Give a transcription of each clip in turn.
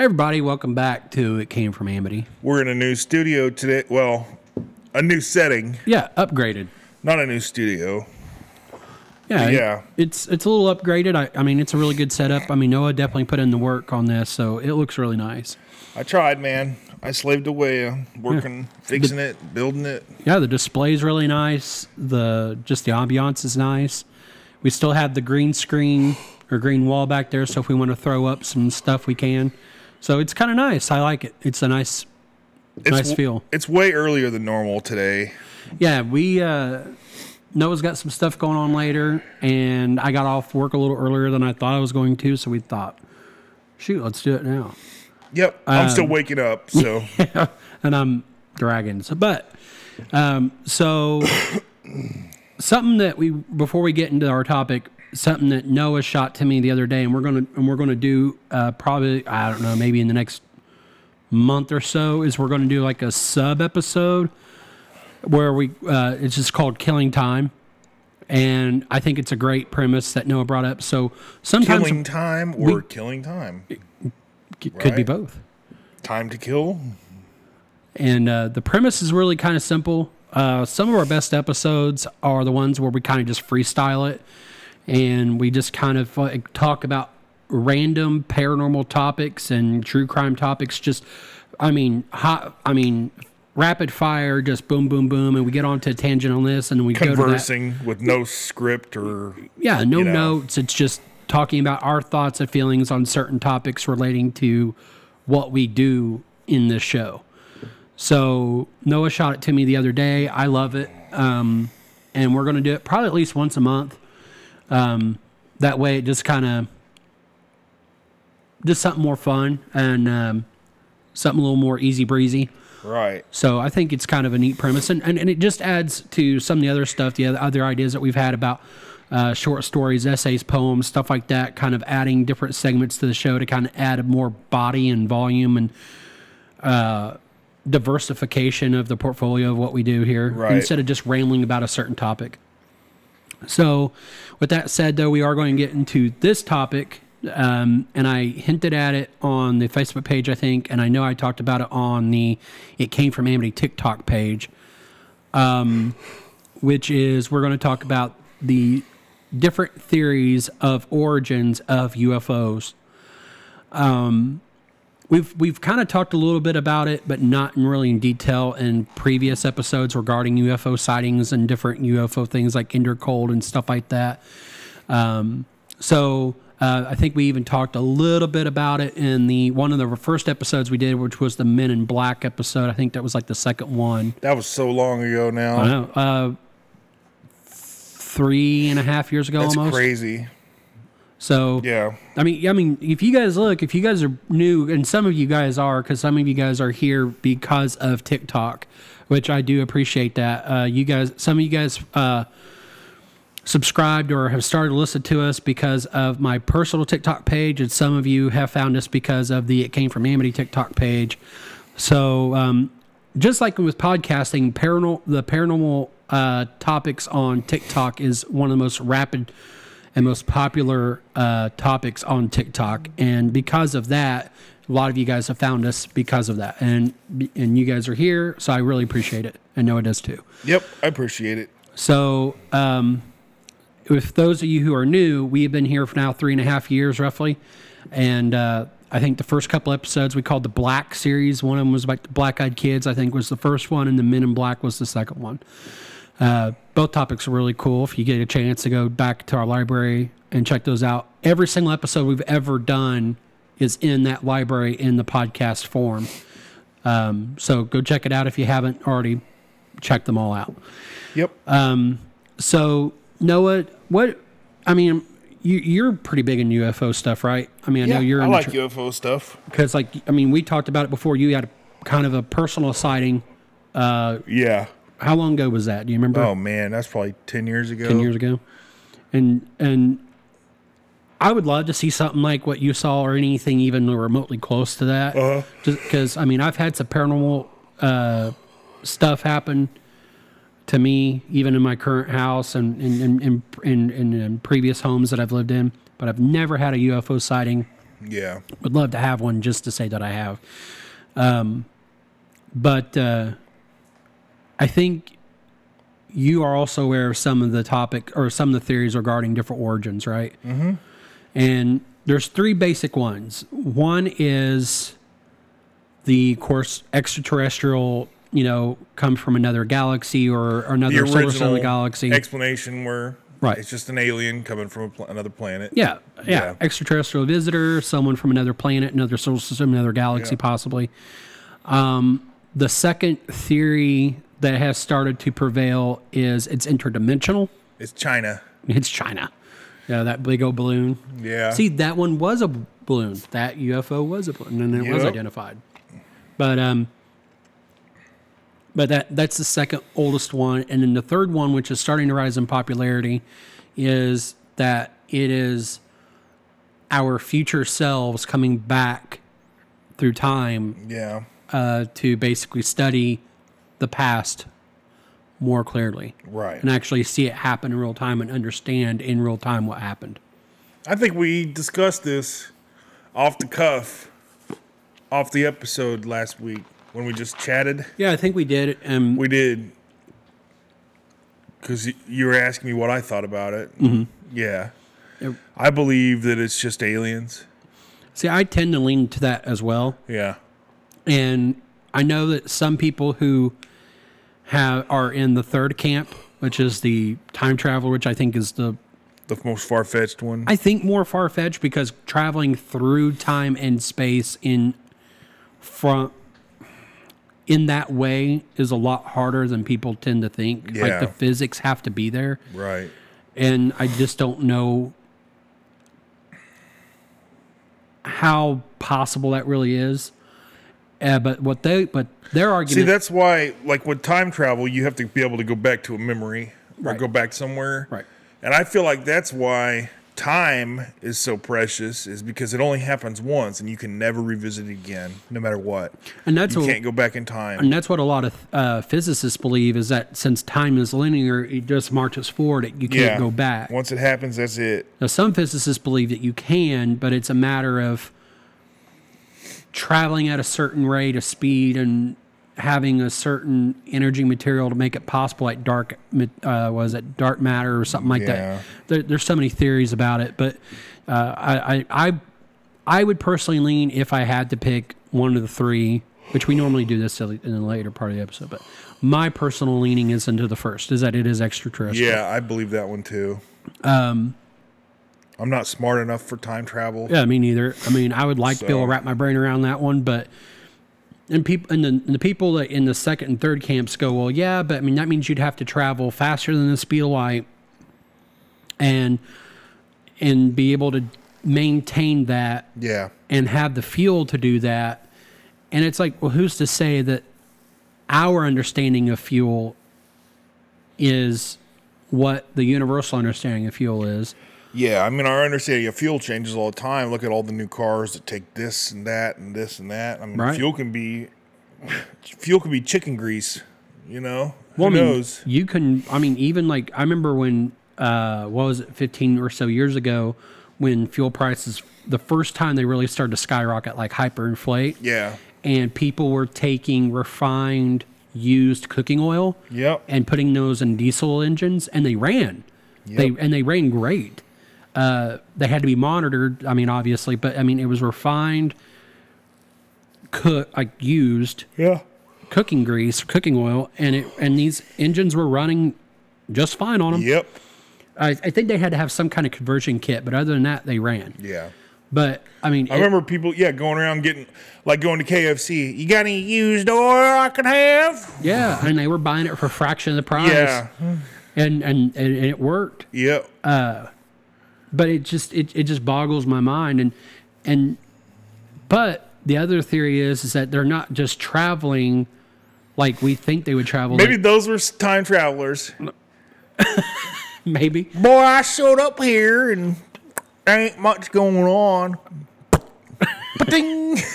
Hey everybody, welcome back to It Came From Amity. We're in a new studio today. Well, a new setting, Yeah, upgraded. not a new studio. Yeah, it- Yeah. it's it's a little upgraded. I, I mean, it's a really good setup. I mean, Noah definitely put in the work on this, so it looks really nice. I tried, man. I slaved away, uh, working, fixing it, building it. Yeah, the display's really nice. The just the ambiance is nice. We still have the green screen or green wall back there, so if we want to throw up some stuff, we can. So it's kind of nice. I like it. It's a nice, It's nice feel. It's way earlier than normal today. Yeah, we uh Noah's got some stuff going on later, and I got off work a little earlier than I thought I was going to, so we thought, shoot, let's do it now. Yep, I'm still Um, waking up, so and I'm dragging. So, but um, so something that we before we get into our topic, something that Noah shot to me the other day, and we're gonna and we're gonna do uh, probably I don't know maybe in the next month or so is we're gonna do like a sub episode where we uh, it's just called Killing Time. And I think it's a great premise that Noah brought up. So sometimes killing time or killing time. it could be both. Time to kill. And uh, the premise is really kind of simple. Uh, some of our best episodes are the ones where we kind of just freestyle it and we just kind of like, talk about random paranormal topics and true crime topics. Just, I mean, hot, I mean, rapid fire, just boom, boom, boom. And we get onto a tangent on this and we go to that. Conversing with no script or Yeah, no you know. notes. It's just talking about our thoughts and feelings on certain topics relating to what we do in this show. So Noah shot it to me the other day. I love it, um, and we're going to do it probably at least once a month. Um, that way, it just kind of just something more fun and um, something a little more easy breezy. right. So I think it's kind of a neat premise, and, and, and it just adds to some of the other stuff, the other, ideas that we've had about uh, short stories, essays, poems, stuff like that. Kind of adding different segments to the show to kind of add more body and volume and uh, diversification of the portfolio of what we do here, Right. instead of just rambling about a certain topic. So, with that said, though, we are going to get into this topic, um, and I hinted at it on the Facebook page, I think, and I know I talked about it on the It Came From Amity TikTok page, um, which is we're going to talk about the different theories of origins of UFOs. Um, we've we've kind of talked a little bit about it, but not in really in detail in previous episodes regarding UFO sightings and different UFO things like Intercold and stuff like that. Um, so uh, I think we even talked a little bit about it in the one of the first episodes we did, which was the Men in Black episode. I think that was like the second one. That was so long ago now. I know, uh, three and a half years ago That's almost. crazy. So Yeah. I mean, I mean, if you guys look, if you guys are new, and some of you guys are, because some of you guys are here because of TikTok, which I do appreciate that. Uh, you guys, some of you guys uh, subscribed or have started to listen to us because of my personal TikTok page, and some of you have found us because of the It Came From Amity TikTok page. So, um, just like with podcasting, paranormal, the paranormal uh, topics on TikTok is one of the most rapid and most popular uh, topics on TikTok, and because of that, a lot of you guys have found us because of that, and and you guys are here, so I really appreciate it, and Noah does too. Yep. I appreciate it. So, um, with those of you who are new, we have been here for now three and a half years roughly. And uh, I think the first couple episodes we called the Black series. One of them was about the Black Eyed Kids, I think was the first one, and the Men in Black was the second one. Uh, both topics are really cool. If you get a chance to go back to our library and check those out, every single episode we've ever done is in that library in the podcast form. Um, so go check it out if you haven't already checked them all out. Yep. So Noah, what? I mean, you, you're pretty big in UFO stuff, right? I mean, I yeah. know you're I like the UFO stuff. because, like, I mean, we talked about it before. You had kind of a personal sighting. Yeah. How long ago was that? Do you remember? Oh man, that's probably ten years ago. Ten years ago. And and I would love to see something like what you saw, or anything even remotely close to that. Uh-huh. Just because, I mean, I've had some paranormal uh, stuff happen to me, even in my current house and in in, in, in, in, in previous homes that I've lived in. But I've never had a UFO sighting Yeah. Would love to have one just to say that I have. Um, but uh, I think you are also aware of some of the topic or some of the theories regarding different origins, right? Mm-hmm. And there's three basic ones. One is the of course extraterrestrial, you know, comes from another galaxy or, or The another solar system original galaxy. explanation where Right. it's just an alien coming from a pl- another planet. Yeah, yeah, Yeah. Extraterrestrial visitor, someone from another planet, another solar system, another galaxy, Yeah. possibly. Um, the second theory that has started to prevail is it's interdimensional. It's China. It's China. Yeah, that big old balloon. Yeah. See, that one was a balloon. That UFO was a balloon, and it was identified. But um, but that that's the second oldest one, and then the third one, which is starting to rise in popularity, is that it is our future selves coming back through time yeah. uh, to basically study the past more clearly Right. and actually see it happen in real time and understand in real time what happened. I think we discussed this off the cuff, off the episode last week when we just chatted. Yeah, I think we did. Um, We did. Because you were asking me what I thought about it. Mm-hmm. Yeah. Yep. I believe that it's just aliens. see, I tend to lean to that as well. Yeah. And I know that some people who have are in the third camp, which is the time travel, which I think is the The most far fetched one. I think more far fetched because traveling through time and space in from in that way is a lot harder than people tend to think. Like Yeah. the physics have to be there. right. and I just don't know how possible that really is. Uh, but what they but their argument. See, that's why, like with time travel, you have to be able to go back to a memory or Right. go back somewhere. right And I feel like that's why time is so precious, is because it only happens once and you can never revisit it again, no matter what. and that's You what can't go back in time. and that's what a lot of uh, physicists believe is that since time is linear, it just marches forward. It, you can't Yeah. go back. Once it happens, that's it. Now, some physicists believe that you can, but it's a matter of traveling at a certain rate of speed and having a certain energy material to make it possible, like dark, uh, was it dark matter or something like Yeah. that. There, there's so many theories about it, but uh, I, I, I, I would personally lean if I had to pick one of the three, which we normally do this in the later part of the episode, but my personal leaning is into the first, is that it is extraterrestrial. Yeah, I believe that one too. Um, I'm not smart enough for time travel. Yeah, me neither. I mean, I would like to be able to wrap my brain around that one, but and people and the, and the people that in the second and third camps go, well, yeah, but I mean that means you'd have to travel faster than the speed of light, and and be able to maintain that Yeah. and have the fuel to do that. And it's like, well, who's to say that our understanding of fuel is what the universal understanding of fuel is? Yeah, I mean, our understanding of fuel changes all the time. Look at all the new cars that take this and that and this and that. I mean, Right. fuel can be fuel can be chicken grease. You know, Well, who I mean, knows? You can. I mean, even like I remember when uh, what was it, fifteen or so years ago, when fuel prices the first time they really started to skyrocket, like hyperinflate, Yeah. and people were taking refined used cooking oil Yep. and putting those in diesel engines, and they ran. They and they ran great. Uh, they had to be monitored. I mean, obviously, but I mean, it was refined, cook like used Yeah. cooking grease, cooking oil, and it and these engines were running just fine on them. Yep. I, I think they had to have some kind of conversion kit, but other than that, they ran. Yeah. But I mean, I it- remember people, yeah, going around getting like going to KFC. You got any used oil I can have? yeah, and they were buying it for a fraction of the price. Yeah. and and, and it worked. Yep. But it just it, it just boggles my mind and and but the other theory is is that they're not just traveling like we think they would travel Maybe like- those were time travelers. maybe Boy, I showed up here and there ain't much going on. Ding.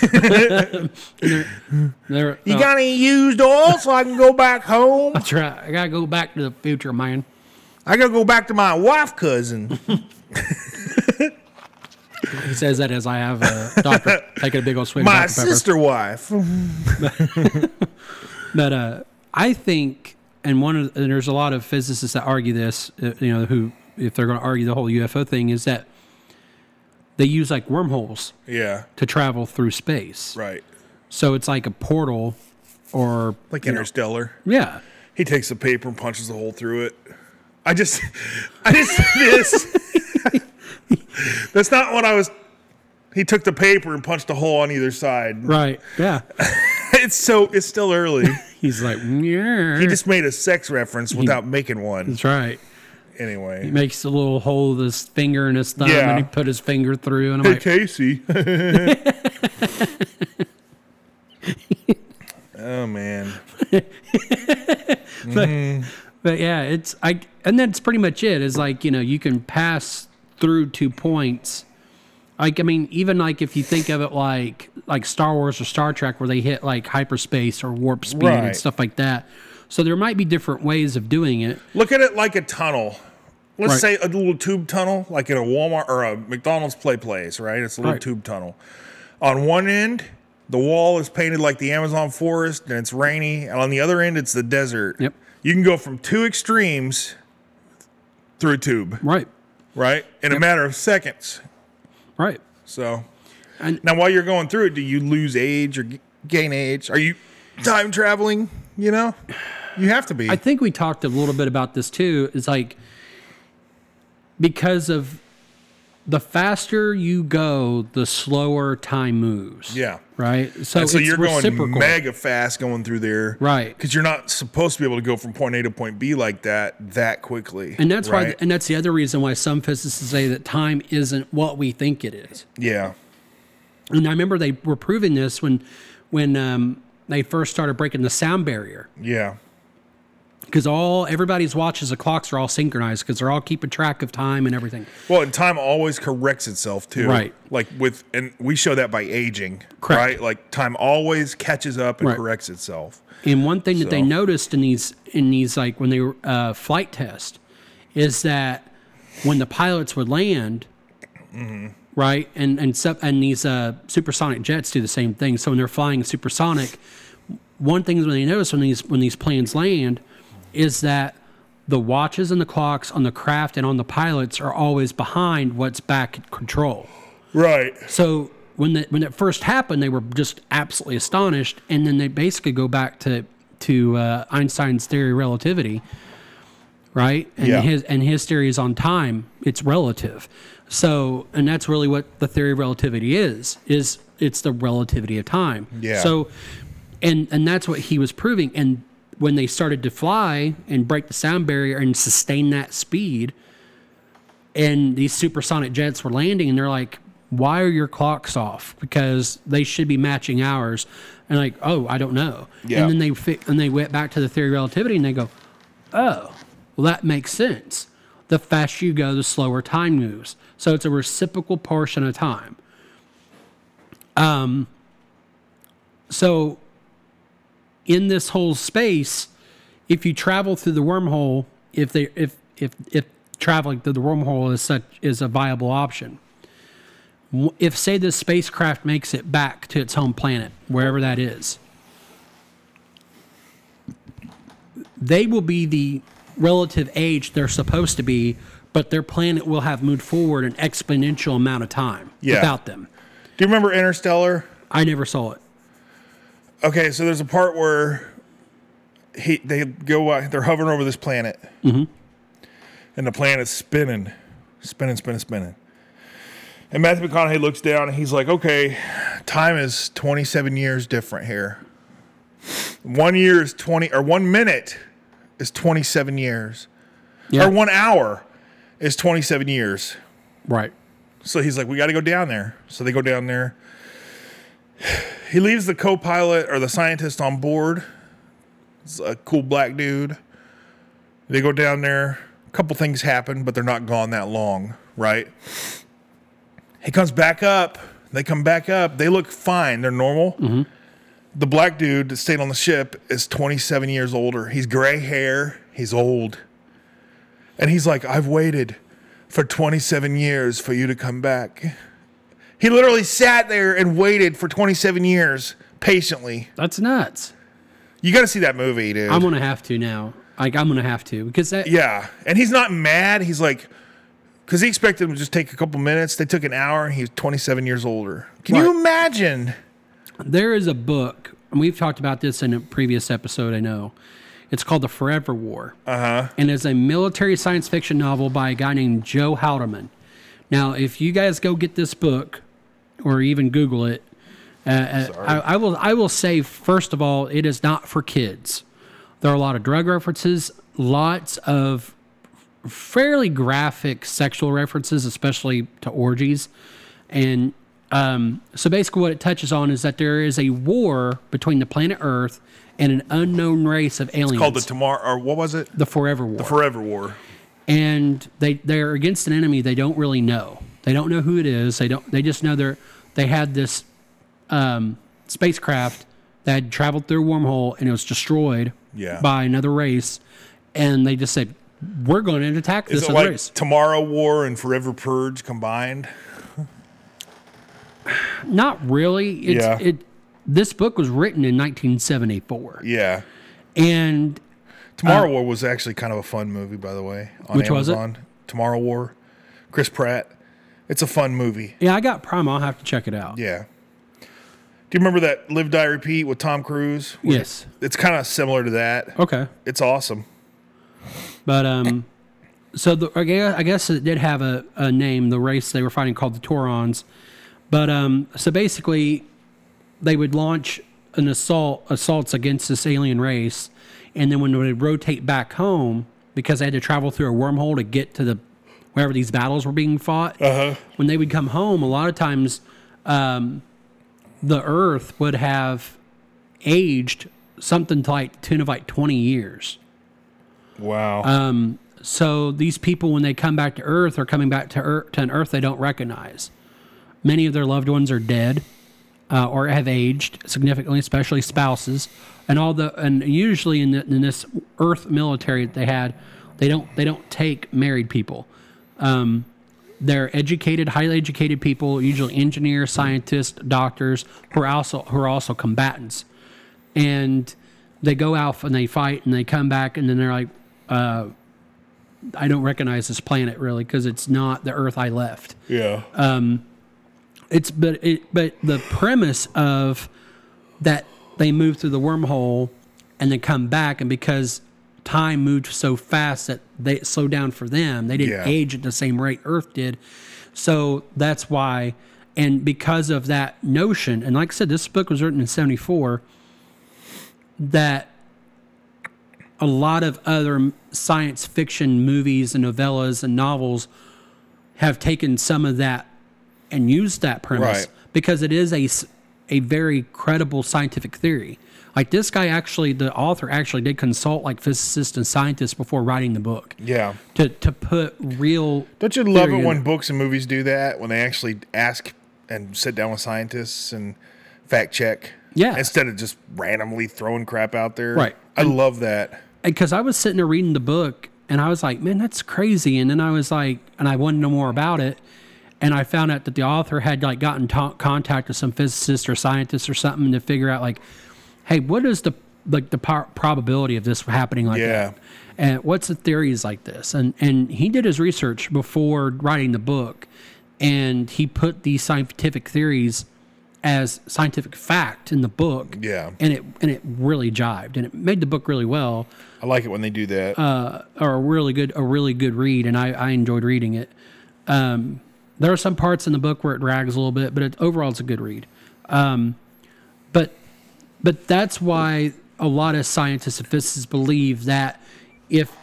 they're You uh, got any used oil so I can go back home? that's right i gotta go back to the future man I gotta go back to my wife cousin. He says that as I have a doctor taking a big old swig My of Dr. Pepper. sister wife. But uh, I think, and one of and there's a lot of physicists that argue this. Uh, you know, who if they're going to argue the whole UFO thing is that they use like wormholes Yeah, to travel through space. right. So it's like a portal, or Like you know, Interstellar. yeah. He takes a paper and punches a hole through it. I just, I just this. That's not what I was. He took the paper and punched a hole on either side. Right. Yeah. It's so. It's still early. He's like, yeah. He just made a sex reference without making one. That's right. Anyway, he makes a little hole with his finger and his thumb, Yeah. and he put his finger through, and I'm Hey like, Casey. oh man. But yeah, it's I and that's pretty much it. Is like you know you can pass through two points. Like I mean, even like if you think of it like like Star Wars or Star Trek, where they hit like hyperspace or warp speed Right. and stuff like that. So there might be different ways of doing it. Look at it like a tunnel. Let's Right. say a little tube tunnel, like in a Walmart or a McDonald's play place, right? It's a little Right. tube tunnel. On one end, the wall is painted like the Amazon forest and it's rainy. And on the other end, it's the desert. Yep. You can go from two extremes through a tube, Right. Right? In a matter of seconds. Right. So And- now, while you're going through it, do you lose age or gain age? Are you time traveling? You know, you have to be. I think we talked a little bit about this too. Is like because of the faster you go, the slower time moves. yeah. Right. So, And so you're going mega fast going through there, Right. Because you're not supposed to be able to go from point A to point B like that that quickly. And that's why, and that's the other reason why some physicists say that time isn't what we think it is. yeah, And I remember they were proving this when, when um, they first started breaking the sound barrier, yeah, because all everybody's watches the clocks are all synchronized because they're all keeping track of time and everything. Well, and time always corrects itself too, Right. Like with, and we show that by aging, Correct. right? Like time always catches up and Right. corrects itself. And one thing that they noticed in these in these like when they were uh, flight test is that when the pilots would land, right, and and sup- and these uh, supersonic jets do the same thing. So when they're flying supersonic, one thing that they notice when these when these planes land is that the watches and the clocks on the craft and on the pilots are always behind what's back at control. Right. So when the, when it first happened, they were just absolutely astonished, and then they basically go back to to uh, Einstein's theory of relativity, right? And Yeah. his and his theory is on time; it's relative. So, and that's really what the theory of relativity is: is it's the relativity of time. Yeah. So, and and that's what he was proving. And when they started to fly and break the sound barrier and sustain that speed, and these supersonic jets were landing and they're like why are your clocks off? Because they should be matching ours. And like oh i don't know. Yeah. and then they fi- and they went back to the theory of relativity and they go oh well that makes sense. The faster you go the slower time moves. So it's a reciprocal portion of time. Um so in this whole space if you travel through the wormhole if they if if if traveling through the wormhole is such is a viable option if say this spacecraft makes it back to its home planet wherever that is they will be the relative age they're supposed to be but their planet will have moved forward an exponential amount of time Yeah. without them Do you remember Interstellar? i never saw it Okay, so there's a part where he they go out, they're hovering over this planet, mm-hmm. and the planet's spinning, spinning, spinning, spinning. And Matthew McConaughey looks down and he's like, "Okay, time is 27 years different here. One year is 20, or one minute is 27 years, yeah or one hour is 27 years." right So he's like, we got to go down there. So they go down there. He leaves the co pilot or the scientist on board. It's a cool black dude. They go down there. A couple things happen, but they're not gone that long, right? He comes back up. They come back up. They look fine. They're normal. Mm-hmm. The black dude that stayed on the ship is 27 years older. He's gray hair. He's old. And he's like, I've waited for 27 years for you to come back. He literally sat there and waited for 27 years patiently. That's nuts. You got to see that movie, dude. I'm gonna have to now. Like I'm gonna have to because that yeah, and he's not mad. He's like, because he expected him to just take a couple minutes. They took an hour, and he was 27 years older. Can Right. you imagine? there is a book, and we've talked about this in a previous episode. I know. It's called The Forever War. Uh huh. and is a military science fiction novel by a guy named Joe Haldeman. Now, if you guys go get this book, or even Google it, uh, uh, I, I will. I will say first of all, it is not for kids. There are a lot of drug references, lots of fairly graphic sexual references, especially to orgies, and um, so basically, what it touches on is that there is a war between the planet Earth and an unknown race of aliens Called the tomorrow, or what was it? the Forever War The Forever War. and they they're against an enemy they don't really know. They don't know who it is. They don't. They just know they're they had this um, spacecraft that had traveled through a wormhole and it was destroyed Yeah. by another race, and they just said we're going to attack this Is it other like race. Tomorrow War and Forever Purge combined? Not really. It's, Yeah. It this book was written in 1974, Yeah. and Tomorrow War was actually kind of a fun movie, by the way. On Uh, Which was it? Tomorrow War. Chris Pratt. It's a fun movie. yeah, I got Prime. I'll have to check it out. Yeah. Do you remember that Live Die Repeat with Tom Cruise? Yes. It's kind of similar to that. Okay. It's awesome. But um, so the, I guess, it did have a, a name. The race they were fighting called the Taurans. But um, so basically, they would launch an assault assaults against this alien race, and then when they would rotate back home because they had to travel through a wormhole to get to the wherever these battles were being fought. Uh-huh. When they would come home, a lot of times, um, the Earth would have aged something to like tune of like twenty years. Wow. Um, so these people, when they come back to Earth, are coming back to Earth to an Earth they don't recognize. Many of their loved ones are dead uh, or have aged significantly, especially spouses, and all the and usually in, the, in this Earth military that they had, they don't they don't take married people. Um, they're educated, highly educated people, usually engineers, scientists, doctors, who are also who are also combatants and they go out and they fight and they come back and then they're like uh, i don't recognize this planet really because it's not the earth i left yeah. Um, it's but it but the premise of that they move through the wormhole and then come back and because time moved so fast that they slowed down for them they didn't Yeah. age at the same rate earth did so that's why and because of that notion and like i said this book was written in 74 that a lot of other science fiction movies and novellas and novels have taken some of that and used that premise Right. because it is a, a very credible scientific theory. Like this guy actually, the author actually did consult like physicists and scientists before writing the book yeah. to, to put real. Don't you love it when books and movies do that? When they actually ask and sit down with scientists and fact check? Yeah. Instead of just randomly throwing crap out there. Right. I love that. because I was sitting there reading the book and I was like, man, that's crazy. And then I was like, and I wanted to know more about it. And I found out that the author had like gotten ta- contact with some physicists or scientists or something to figure out like, hey, what is the like the par- probability of this happening like Yeah. that? And what's the theories like this? And and he did his research before writing the book, and he put these scientific theories as scientific fact in the book. Yeah. And it and it really jived, and it made the book really well I like it when they do that. uh, or a really good a really good read, and I, I enjoyed reading it. Um, there are some parts in the book where it drags a little bit, but it, overall it's a good read. Um, but but that's why a lot of scientists and physicists believe that if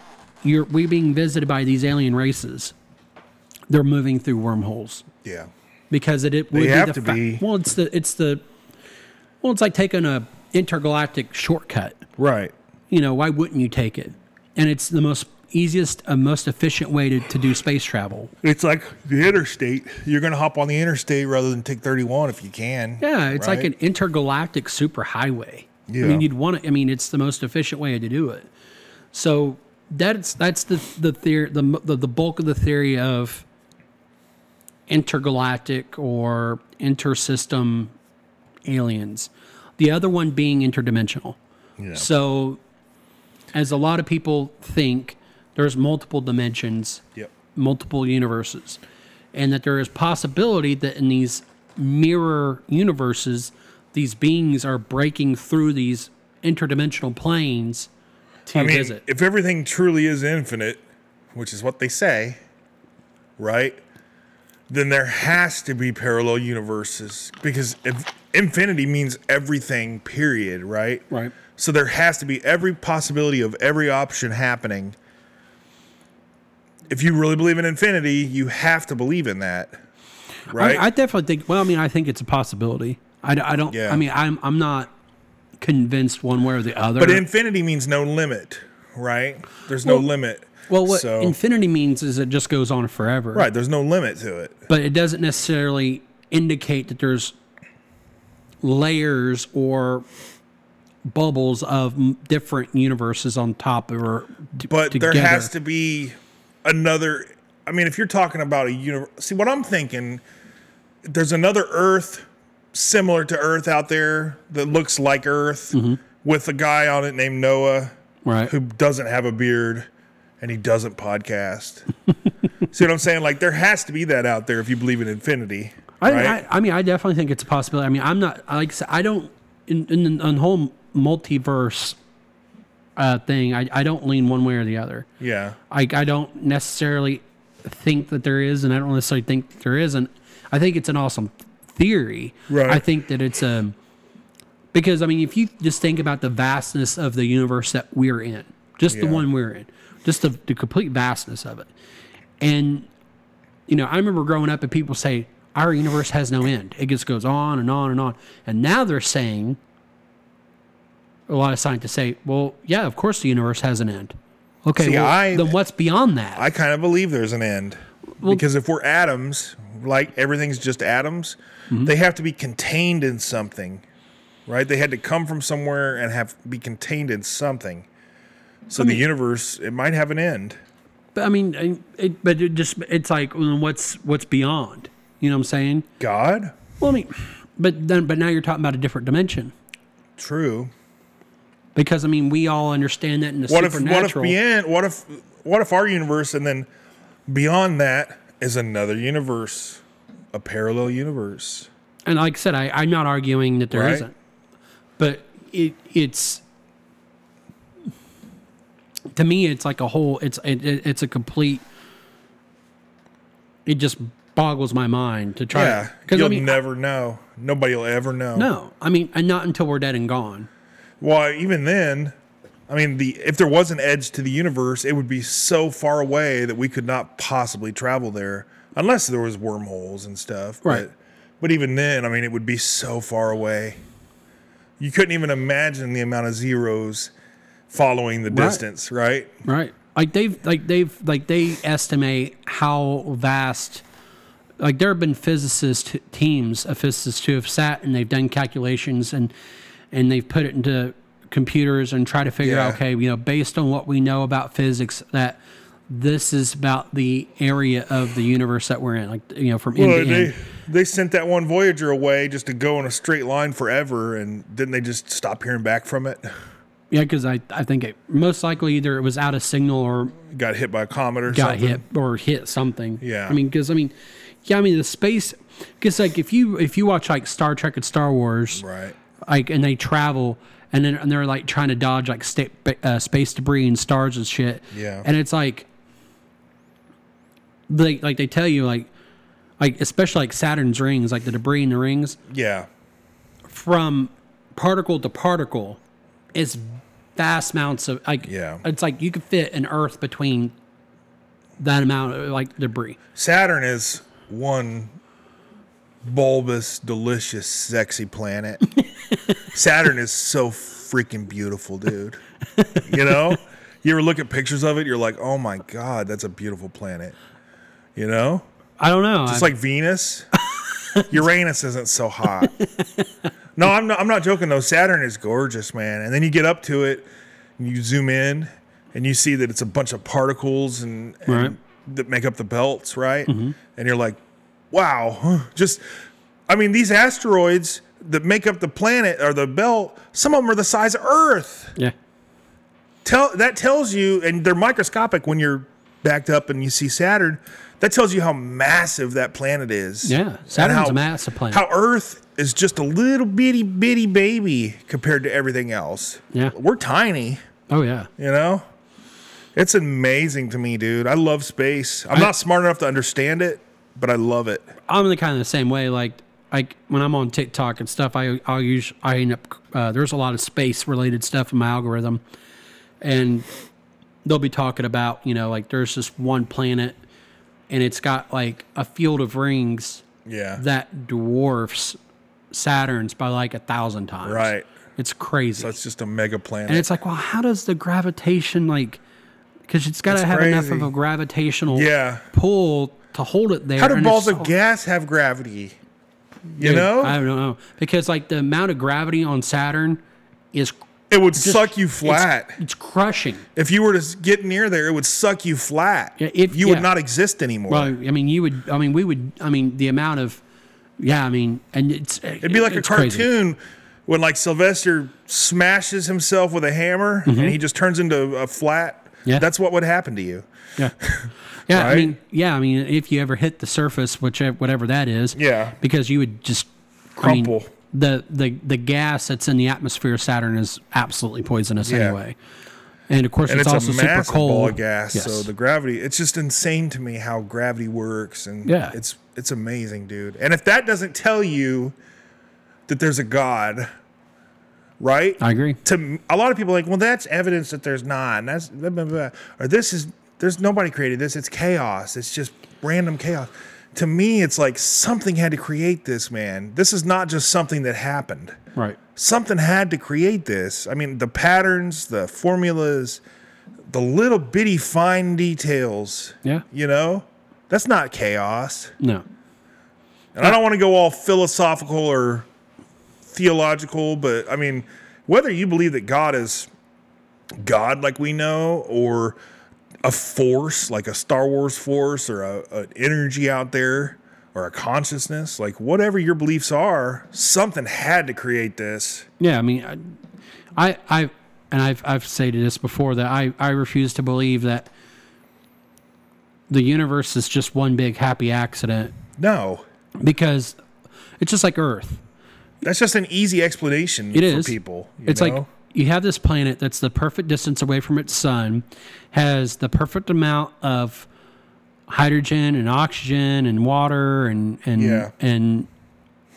you're we being visited by these alien races, they're moving through wormholes yeah. because it, it would have be the to fa- be. well it's the it's the well it's like taking a intergalactic shortcut Right. you know, why wouldn't you take it? And it's the most easiest and most efficient way to, to do space travel. It's like the interstate. You're going to hop on the interstate rather than take 31 if you can. Yeah, it's like an intergalactic superhighway. I Yeah. mean, you'd want to. I mean, it's the most efficient way to do it. So that's that's the the theory, the the, the bulk of the theory of intergalactic or intersystem aliens. The other one being interdimensional. Yeah. So, as a lot of people think, there's multiple dimensions, Yep. multiple universes, and that there is possibility that in these mirror universes, these beings are breaking through these interdimensional planes to I mean, visit. if everything truly is infinite, which is what they say, right? Then there has to be parallel universes because if infinity means everything, period, right? Right. So there has to be every possibility of every option happening. If you really believe in infinity, you have to believe in that, right? I, I definitely think. Well, I mean, I think it's a possibility. I, I don't. Yeah. I mean, I'm I'm not convinced one way or the other. but infinity means no limit, right? There's no Well- limit. well, what so, infinity means is it just goes on forever. right? There's no limit to it. But it doesn't necessarily indicate that there's layers or bubbles of different universes on top or d- But together. there has to be another. I mean, if you're talking about a universe, see what I'm thinking. There's another Earth similar to Earth out there that looks like Earth Mm-hmm. with a guy on it named Noah right. who doesn't have a beard and he doesn't podcast. see what I'm saying? Like there has to be that out there if you believe in infinity. I, right? I, I mean, I definitely think it's a possibility. I mean, I'm not like I don't in in in the whole multiverse uh, thing. I, I don't lean one way or the other. yeah. I I don't necessarily think that there is, and I don't necessarily think that there isn't. I think it's an awesome theory. Right. I think that it's um because I mean, if you just think about the vastness of the universe that we're in, just the one we're in, just the, the complete vastness of it, and you know, I remember growing up and people say our universe has no end. It just goes on and on and on. And now they're saying a lot of scientists say, well, yeah, of course the universe has an end. Okay, See, well, I- then what's beyond that? I kind of believe there's an end. because if we're atoms, like everything's just atoms, Mm-hmm. they have to be contained in something, right? They had to come from somewhere and have be contained in something. So the universe, it might have an end. But I mean, it, but it just it's like what's what's beyond? You know what I'm saying? God, Well, I mean, but then but now you're talking about a different dimension true. Because I mean we all understand that in the What if what if beyond what if what if our universe and then beyond that is another universe, a parallel universe? and like I said, I, I'm not arguing that there Right. not but it it's to me it's like a whole it's it, it, it's a complete. It just boggles my mind to try Yeah, because you'll I mean never know. Nobody will ever know. no I mean and not until we're dead and gone. Well, even then, I mean, the if there was an edge to the universe, it would be so far away that we could not possibly travel there, unless there was wormholes and stuff. Right. But, but even then, I mean, it would be so far away. You couldn't even imagine the amount of zeros following the distance, right? Right. Like they've like they've like they estimate how vast like there have been physicist teams of physicists who have sat and they've done calculations and and they've put it into computers and try to figure out okay you know based on what we know about physics that this is about the area of the universe that we're in like you know from end Well, to they end. they sent that one Voyager away just to go in a straight line forever, and didn't they just stop hearing back from it? yeah because I, I think it most likely either it was out of signal or Got hit by a comet or got something. hit or hit something. Yeah. I mean, because I mean, yeah, I mean the space. Because like if you if you watch like Star Trek and Star Wars, Right. Like and they travel and then and they're like trying to dodge like sta- uh, space debris and stars and shit. Yeah. And it's like, they like they tell you like, like especially like Saturn's rings, like the debris in the rings Yeah. from particle to particle is vast amounts of like Yeah. it's like you could fit an earth between that amount of like debris Saturn is one bulbous, delicious, sexy planet. Saturn is so freaking beautiful, dude. You know? You ever look at pictures of it, you're like, oh my God, that's a beautiful planet. You know? i don't know Just I- like Venus. Uranus isn't so hot. No, I'm not I'm not joking though. Saturn is gorgeous, man. And then you get up to it and you zoom in and you see that it's a bunch of particles and, and Right. that make up the belts, right? Mm-hmm. And you're like, wow. Just, I mean, these asteroids that make up the planet or the belt, some of them are the size of Earth. Yeah. Tell that tells you, and they're microscopic when you're backed up and you see Saturn. That tells you how massive that planet is. Yeah. Saturn's how- a massive planet. How Earth is just a little bitty bitty baby compared to everything else. Yeah. We're tiny. oh yeah. You know, it's amazing to me, dude. I love space. I'm not smart enough to understand it, but I love it. I'm the kind of the same way. Like like when I'm on TikTok and stuff, I I'll use I end up uh, there's a lot of space related stuff in my algorithm, and they'll be talking about you know like there's this one planet, and it's got like a field of rings Yeah. that dwarfs Saturn's by like a thousand times. right. It's crazy. So That's just a mega planet. and it's like, well, how does the gravitation like? Because it's got to It's have enough of a gravitational yeah. pull to hold it there. How do balls of so- gas have gravity? You Dude, know, I don't know because like the amount of gravity on Saturn is it would just- suck you flat. It's, crushing. if you were to get near there, it would suck you flat. Yeah, if- you yeah. would not exist anymore. Well, I mean, you would. I mean, we would. I mean, the amount of. Yeah, I mean, and it's It'd be like a it's crazy. cartoon when like Sylvester smashes himself with a hammer mm-hmm. and he just turns into a flat. Yeah. That's what would happen to you. Yeah, yeah. I mean, yeah. I mean, if you ever hit the surface, whichever whatever that is, Yeah. because you would just I mean, the the the gas that's in the atmosphere of Saturn is absolutely poisonous Yeah. anyway. And of course, and it's, it's, also a super cold. ball of gas. Yes. So the gravity, it's just insane to me how gravity works, and Yeah. it's it's amazing, dude. And if that doesn't tell you that there's a God, right? I agree. to a lot of people, like, well, that's evidence that there's not, and that's blah, blah, blah. or this is there's nobody created this. It's chaos. It's just random chaos. To me, it's like something had to create this, man. This is not just something that happened Right. something had to create this. I mean, the patterns, the formulas, the little bitty fine details, Yeah. you know, that's not chaos. No. And I don't want to go all philosophical or theological, but I mean, whether you believe that God is God like we know, or a force like a Star Wars force, or a, an energy out there, or a consciousness, like whatever your beliefs are, something had to create this. Yeah, I mean, I, I, I and I've I've stated this before that I I refuse to believe that the universe is just one big happy accident No, because it's just like Earth. That's just an easy explanation It for people. It's like you have this planet that's the perfect distance away from its sun, has the perfect amount of hydrogen and oxygen and water and and Yeah. and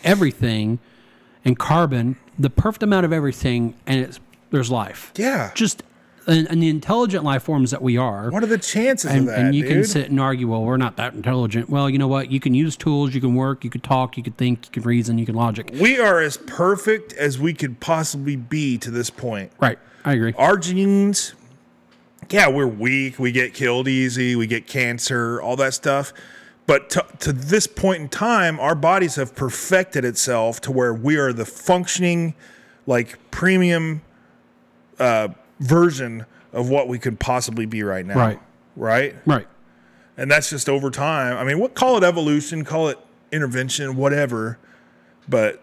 everything and carbon, the perfect amount of everything, and it's there's life. yeah. Just and, and the intelligent life forms that we are. what are the chances and, of that, and you can sit and argue, well, we're not that intelligent. Well, you know what? You can use tools, you can work, you can talk, you can think, you can reason, you can logic. we are as perfect as we could possibly be to this point. Right. I agree. Our genes, yeah, we're weak. We get killed easy. We get cancer, all that stuff. But to, to this point in time, our bodies have perfected itself to where we are the functioning, like premium uh, version of what we could possibly be right now. Right. Right. Right. and that's just over time. I mean, what call it evolution, call it intervention, whatever. But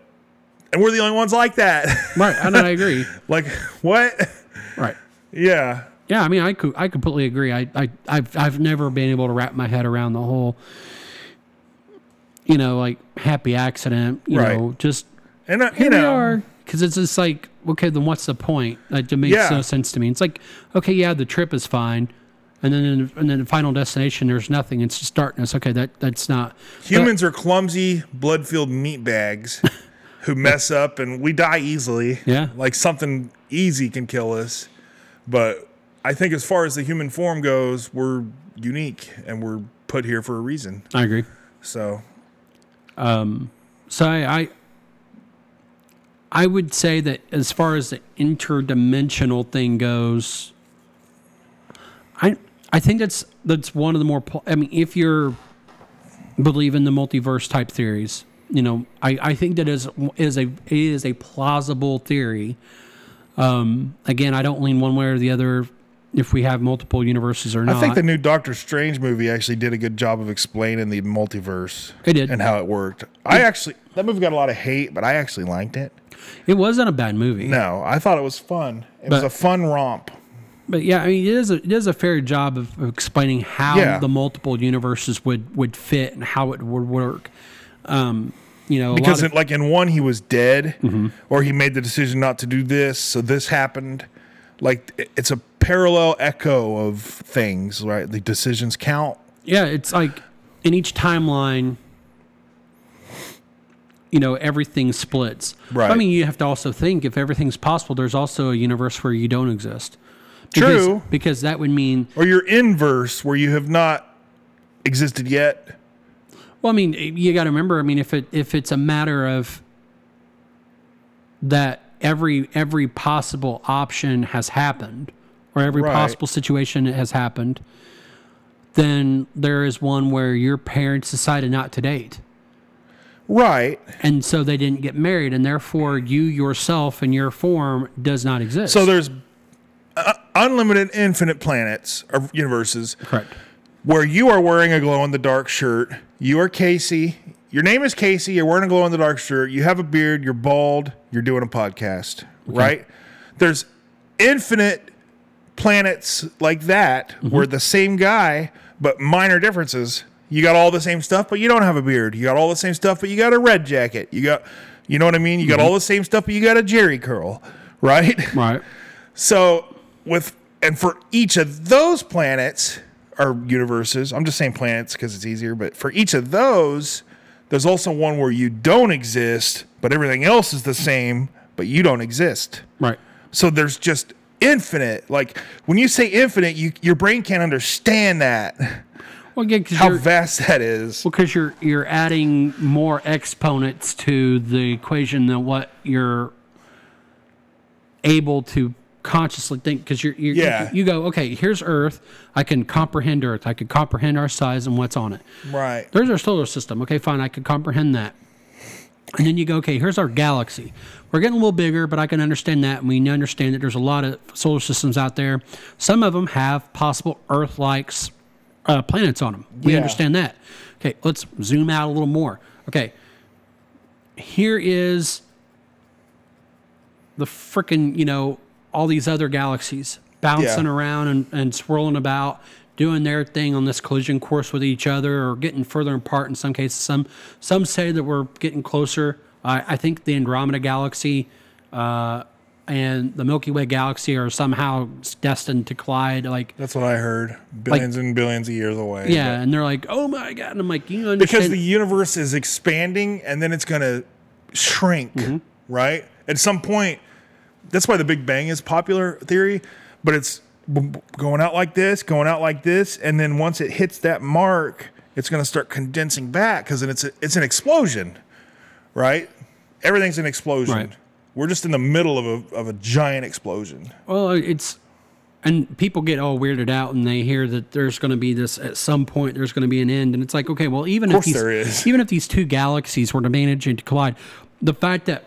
and we're the only ones like that. Right. I, know, I agree. like what? Right. yeah, Yeah, I mean, I could, I completely agree. I, I, I've, I've never been able to wrap my head around the whole, you know, like happy accident. You Right. know, just and uh, here you we are. Because it's just like, okay, then what's the point? Like, it makes Yeah. no sense to me. It's like, okay, yeah, the trip is fine, and then and then the final destination, there's nothing. It's just darkness. Okay, that that's not humans are clumsy, blood-filled meat bags who mess up, and we die easily. Yeah. like something easy can kill us. But I think, as far as the human form goes, we're unique and we're put here for a reason. I agree. So um So I, I I would say that as far as the interdimensional thing goes, I I think that's that's one of the more. I mean, if you're believe in the multiverse type theories, you know, I, I think that is is a is a plausible theory. Um, again, I don't lean one way or the other. If we have multiple universes or not. I think the new Doctor Strange movie actually did a good job of explaining the multiverse. It did. and how it worked. I actually that movie got a lot of hate, but I actually liked it. it wasn't a bad movie. No, I thought it was fun. It was a fun romp. But yeah, I mean, it is a, it is a fair job of, of explaining how Yeah. the multiple universes would would fit and how it would work. Um, you know, Because of, it, like in one he was dead, Mm-hmm. or he made the decision not to do this, so this happened. Like it's a parallel echo of things, right? The decisions count. yeah, it's like in each timeline, you know, everything splits. Right. I mean, you have to also think if everything's possible, there's also a universe where you don't exist. Because, True. because that would mean Or your inverse where you have not existed yet. Well, I mean, you got to remember. I mean, if it if it's a matter of that every every possible option has happened, or every Right. possible situation has happened, then there is one where your parents decided not to date, Right. and so they didn't get married, and therefore you yourself and your form does not exist. So there's uh, unlimited, infinite planets or universes correct. where you are wearing a glow in the dark shirt. You are Casey. Your name is Casey. You're wearing a glow in the dark shirt. You have a beard. You're bald. You're doing a podcast, right? There's infinite planets like that mm-hmm. where the same guy, but minor differences. You got all the same stuff, but you don't have a beard. You got all the same stuff, but you got a red jacket. You got, you know what I mean? You got mm-hmm. all the same stuff, but you got a Jerry curl, right? Right. So with and for each of those planets or universes, I'm just saying planets because it's easier, but for each of those, there's also one where you don't exist, but everything else is the same, but you don't exist. Right. So there's just infinite. Like when you say infinite, you your brain can't understand that Well, again, because how vast that is. Well, because you're you're adding more exponents to the equation than what you're able to consciously think because you're, you're Yeah. you, go okay here's earth. I can comprehend earth. I can comprehend our size and what's on it. Right. there's our solar system. Okay fine i can comprehend that. And then you go okay here's our galaxy. We're getting a little bigger but i can understand that and we understand that there's a lot of solar systems out there. Some of them have possible earth-like uh, planets on them we Yeah. understand that. Okay let's zoom out a little more. Okay. Here is the freaking you know all these other galaxies bouncing Yeah. around and, and swirling about doing their thing on this collision course with each other or getting further apart in some cases some some say that we're getting closer i, I think the andromeda galaxy uh, and the milky way galaxy are somehow destined to collide like That's what I heard. Billions and billions of years away. yeah and they're like oh my god and i'm like you understand because the universe is expanding and then it's going to shrink, Mm-hmm. right? At some point, that's why the Big Bang is popular theory, but it's going out like this, going out like this, and then once it hits that mark, it's going to start condensing back because it's a, it's an explosion, right? Everything's an explosion. Right. We're just in the middle of a of a giant explosion. Well, it's and people get all weirded out and they hear that there's going to be this at some point. There's going to be an end, and it's like, okay, well, even if these, even if these two galaxies were to manage to collide, the fact that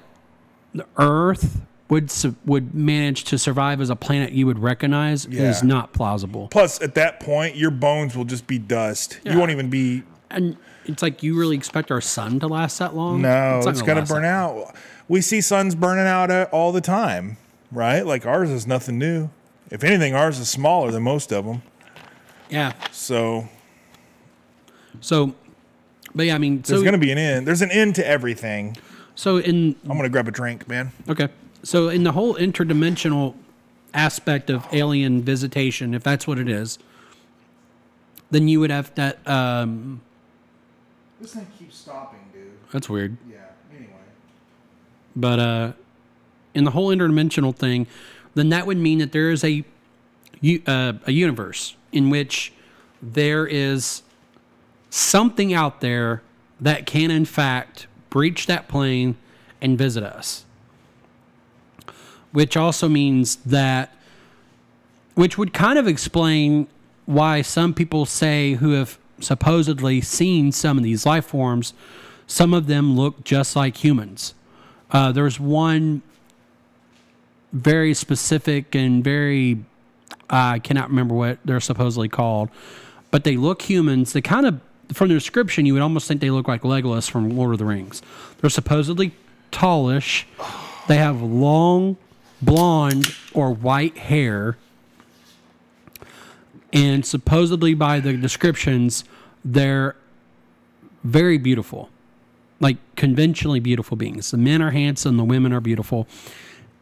the Earth would su- would manage to survive as a planet you would recognize is not plausible. Plus, at that point, your bones will just be dust. Yeah. You won't even be And it's like you really expect our sun to last that long? No, not it's gonna going to last burn that- out. We see suns burning out uh, all the time, right? Like ours is nothing new. If anything, ours is smaller than most of them. Yeah. So So, but yeah, I mean, there's so going to be an end. There's an end to everything. so in I'm going to grab a drink, man. Okay. So, in the whole interdimensional aspect of alien visitation, if that's what it is, then you would have that. Um, This thing keeps stopping, dude. that's weird. Yeah. Anyway. But uh, in the whole interdimensional thing, then that would mean that there is a uh, a universe in which there is something out there that can, in fact, breach that plane and visit us. Which also means that, which would kind of explain why some people say who have supposedly seen some of these life forms, some of them look just like humans. Uh, there's one very specific and very I cannot remember what they're supposedly called, but they look humans. They kind of, from the description, you would almost think they look like Legolas from Lord of the Rings. They're supposedly tallish. They have long blonde or white hair. And supposedly, by the descriptions, they're very beautiful, like conventionally beautiful beings. The men are handsome, the women are beautiful,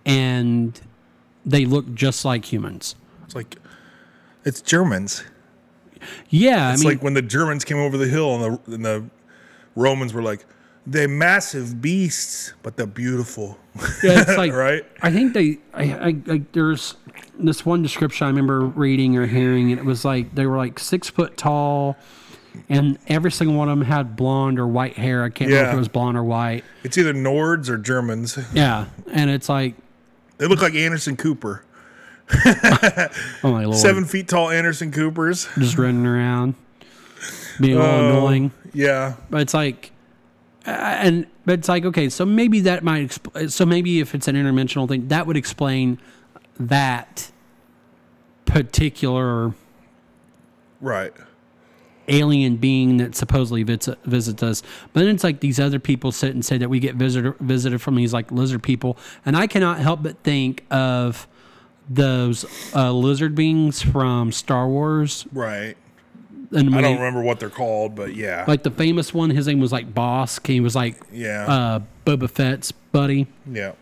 and they look just like humans. It's like it's Germans. Yeah, It's I mean, like when the Germans came over the hill and the and the Romans were like, they're massive beasts, but they're beautiful. yeah, it's like right? I think they, I, I, I, there's this one description I remember reading or hearing, and it was like they were like six foot tall, and every single one of them had blonde or white hair. I can't remember if it was blonde or white. It's either Nords or Germans. Yeah, and it's like, They look like Anderson Cooper. oh my lord, Seven feet tall Anderson Coopers. just running around, being all Oh. annoying. Yeah. But it's like, and but it's like okay, so maybe that might expl- so maybe if it's an interdimensional thing, that would explain that particular Right. alien being that supposedly visits, visits us. But then it's like these other people sit and say that we get visited visited from these like lizard people, and I cannot help but think of those uh, lizard beings from Star Wars. Right. And I don't they- remember what they're called, but yeah. like the famous one. His name was like Bossk. He was like yeah. uh, Boba Fett's buddy, yeah.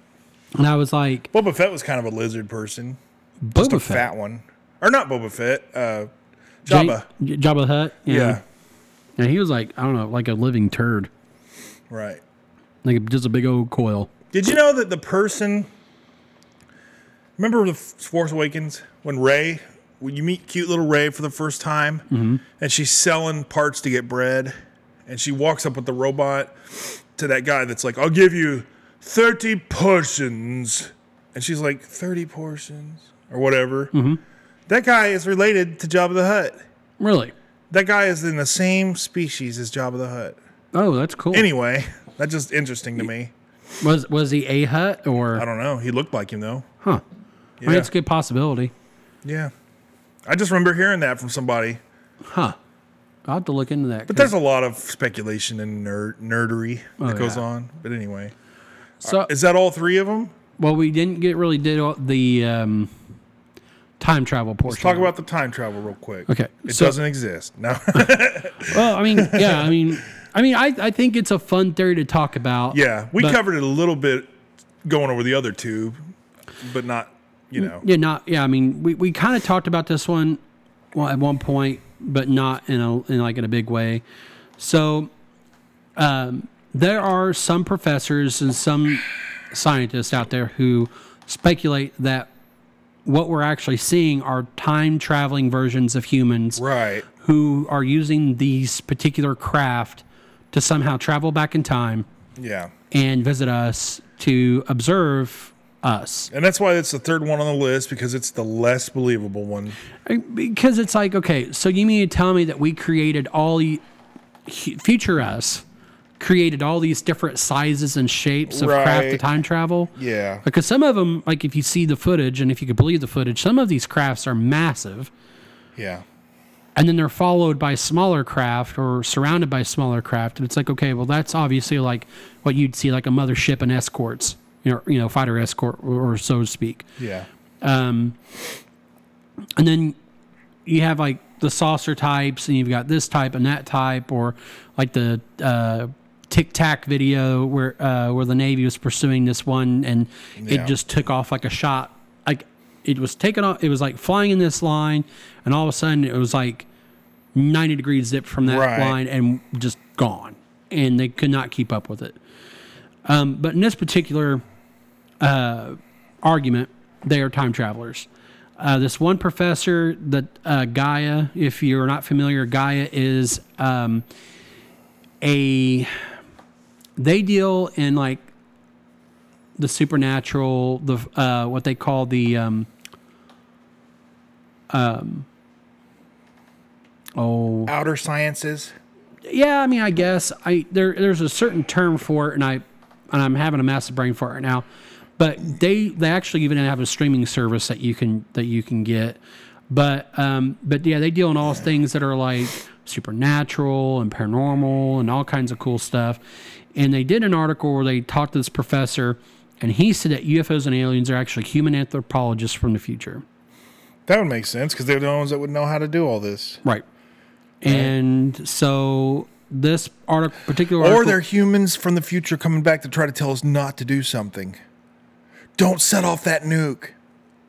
and I was like Boba Fett was kind of a lizard person. Just Boba a Fett. fat one. Or not Boba Fett. Uh Jabba. J- Jabba the Hutt. Yeah. And he was like, I don't know, like a living turd, Right. like just a big old coil. Did you know that the person remember the Force Awakens when Rey when you meet cute little Rey for the first time Mm-hmm. and she's selling parts to get bread and she walks up with the robot to that guy that's like, I'll give you 30 portions. And she's like, 30 portions or whatever. Mm-hmm. That guy is related to Jabba the Hutt. Really? That guy is in the same species as Jabba the Hutt. Oh, that's cool. Anyway, that's just interesting to me. Was was he a Hutt or? I don't know. He looked like him though. Huh. I mean, it's a good possibility. Yeah. I just remember hearing that from somebody. Huh. I'll have to look into that. But there's a lot of speculation and nerd nerdery that Oh, goes yeah. on. But anyway, so, is that all three of them? well, we didn't get really did all the um, time travel portion. Let's talk about the time travel real quick. Okay, It so- doesn't exist. No. Well, I mean, yeah, I mean, I mean, I, I think it's a fun theory to talk about. yeah, we But- covered it a little bit going over the other two, but not, you know. Yeah, not yeah. I mean, we, we kind of talked about this one well, at one point, but not in a in like in a big way. So, um, there are some professors and some scientists out there who speculate that what we're actually seeing are time traveling versions of humans Right. who are using these particular craft to somehow travel back in time Yeah. and visit us to observe us. And that's why it's the third one on the list because it's the less believable one. Because it's like, okay, so you mean to tell me that we created all the future us created all these different sizes and shapes of craft to time travel? Yeah. Because some of them, like if you see the footage and if you could believe the footage, some of these crafts are massive. Yeah. and then they're followed by smaller craft or surrounded by smaller craft and it's like okay well that's obviously like what you'd see like a mothership and escorts you know, you know fighter escort or, or so to speak Yeah. um, and then you have like the saucer types and you've got this type and that type or like the uh, tic tac video where uh, where the navy was pursuing this one and Yeah. it just took off like a shot like it was taken off it was like flying in this line and all of a sudden it was like 90 degrees zip from that Right. line and just gone and they could not keep up with it um, but in this particular uh, argument they are time travelers uh, this one professor that uh, gaia if you're not familiar gaia is um, a they deal in like the supernatural the uh, what they call the um, um, oh Outer sciences. yeah, I mean, I guess I there there's a certain term for it, and I and I'm having a massive brain for it right now. But they they actually even have a streaming service that you can that you can get. But um, but yeah, they deal in all things that are like supernatural and paranormal and all kinds of cool stuff. And they did an article where they talked to this professor, and he said that UFOs and aliens are actually human anthropologists from the future. That would make sense because they're the ones that would know how to do all this. Right. And so this article, particular Or article, they're humans from the future coming back to try to tell us not to do something. Don't set off that nuke.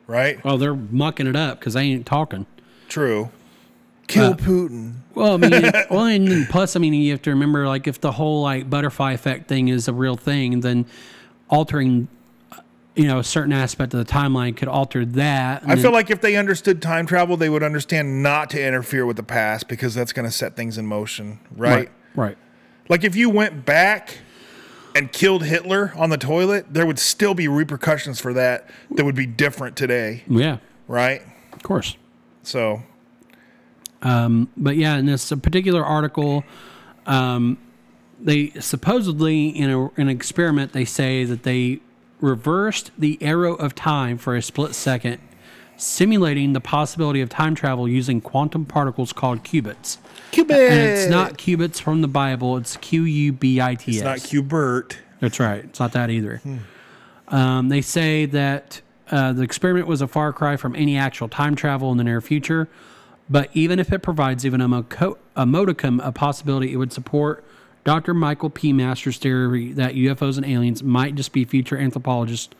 Right? well, they're mucking it up because they ain't talking. True. Kill Uh, Putin. Well, I mean, well, and plus, I mean, you have to remember, like, if the whole like butterfly effect thing is a real thing, then altering, uh, you know, a certain aspect of the timeline could alter that. I then- feel like if they understood time travel, they would understand not to interfere with the past because that's going to set things in motion, right? right, right, Like if you went back and killed Hitler on the toilet, there would still be repercussions for that that would be different today, yeah, right? of course. So, But yeah, in this particular article, um, they supposedly in a, an experiment they say that they reversed the arrow of time for a split second, simulating the possibility of time travel using quantum particles called qubits. Qubits. And it's not cubits from the Bible; it's Q U B I T S. It's not Cubert. That's right. It's not that either. Um, they say that uh, the experiment was a far cry from any actual time travel in the near future, but even if it provides even a, moco- a modicum of possibility, it would support Dr. Michael P. Masters' theory that UFOs and aliens might just be future anthropologists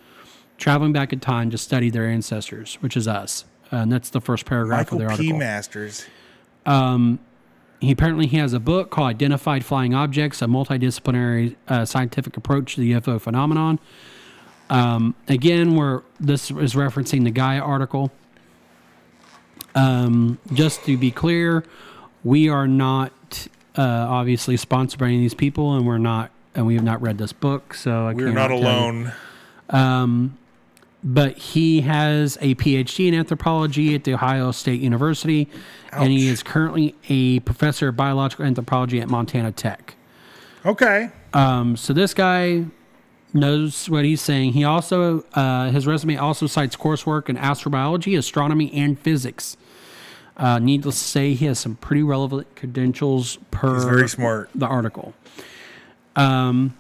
traveling back in time to study their ancestors, which is us. Uh, and that's the first paragraph Michael of the P. article. Masters. He apparently he has a book called Identified Flying Objects, a multidisciplinary uh, scientific approach to the UFO phenomenon. Um, again, where this is referencing the Gaia article. Um, just to be clear, we are not uh, obviously sponsored by any of these people, and we're not, and we have not read this book, so I We're not alone. But he has a PhD in anthropology at the Ohio State University, and he is currently a professor of biological anthropology at Montana Tech. Okay. Um, so this guy knows what he's saying. He also uh, his resume also cites coursework in astrobiology, astronomy, and physics. Uh, needless to say, he has some pretty relevant credentials per He's very smart. the article. Um,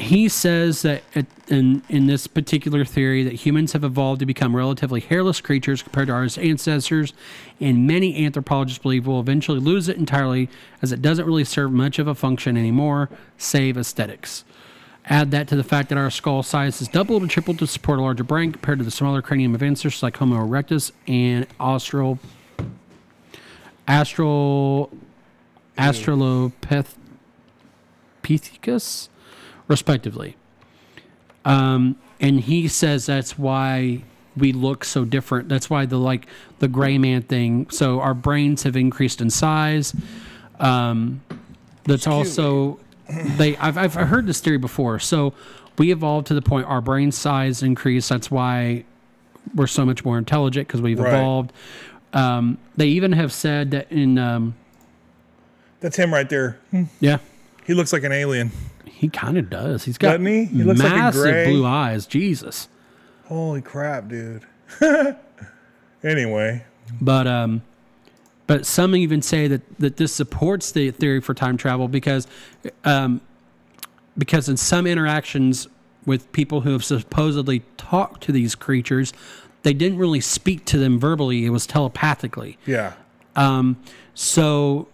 he says that in in this particular theory that humans have evolved to become relatively hairless creatures compared to our ancestors, and many anthropologists believe we'll eventually lose it entirely as it doesn't really serve much of a function anymore, save aesthetics. Add that to the fact that our skull size has doubled or tripled to support a larger brain compared to the smaller cranium of ancestors like Homo erectus and Austral Astral hmm. Australopithecus, respectively. Um, and he says that's why we look so different. That's why the like the gray man thing. So our brains have increased in size. Um, that's also they. I've I've heard this theory before. So we evolved to the point our brain size increased. That's why we're so much more intelligent because we've Right. evolved. Um, they even have said that in um, That's him right there. yeah, He looks like an alien. He kind of does. He's got he? He looks like a massive gray- blue eyes. Jesus. Holy crap, dude. anyway, But um, but some even say that that this supports the theory for time travel because um, because in some interactions with people who have supposedly talked to these creatures, they didn't really speak to them verbally. It was telepathically. yeah. Um, so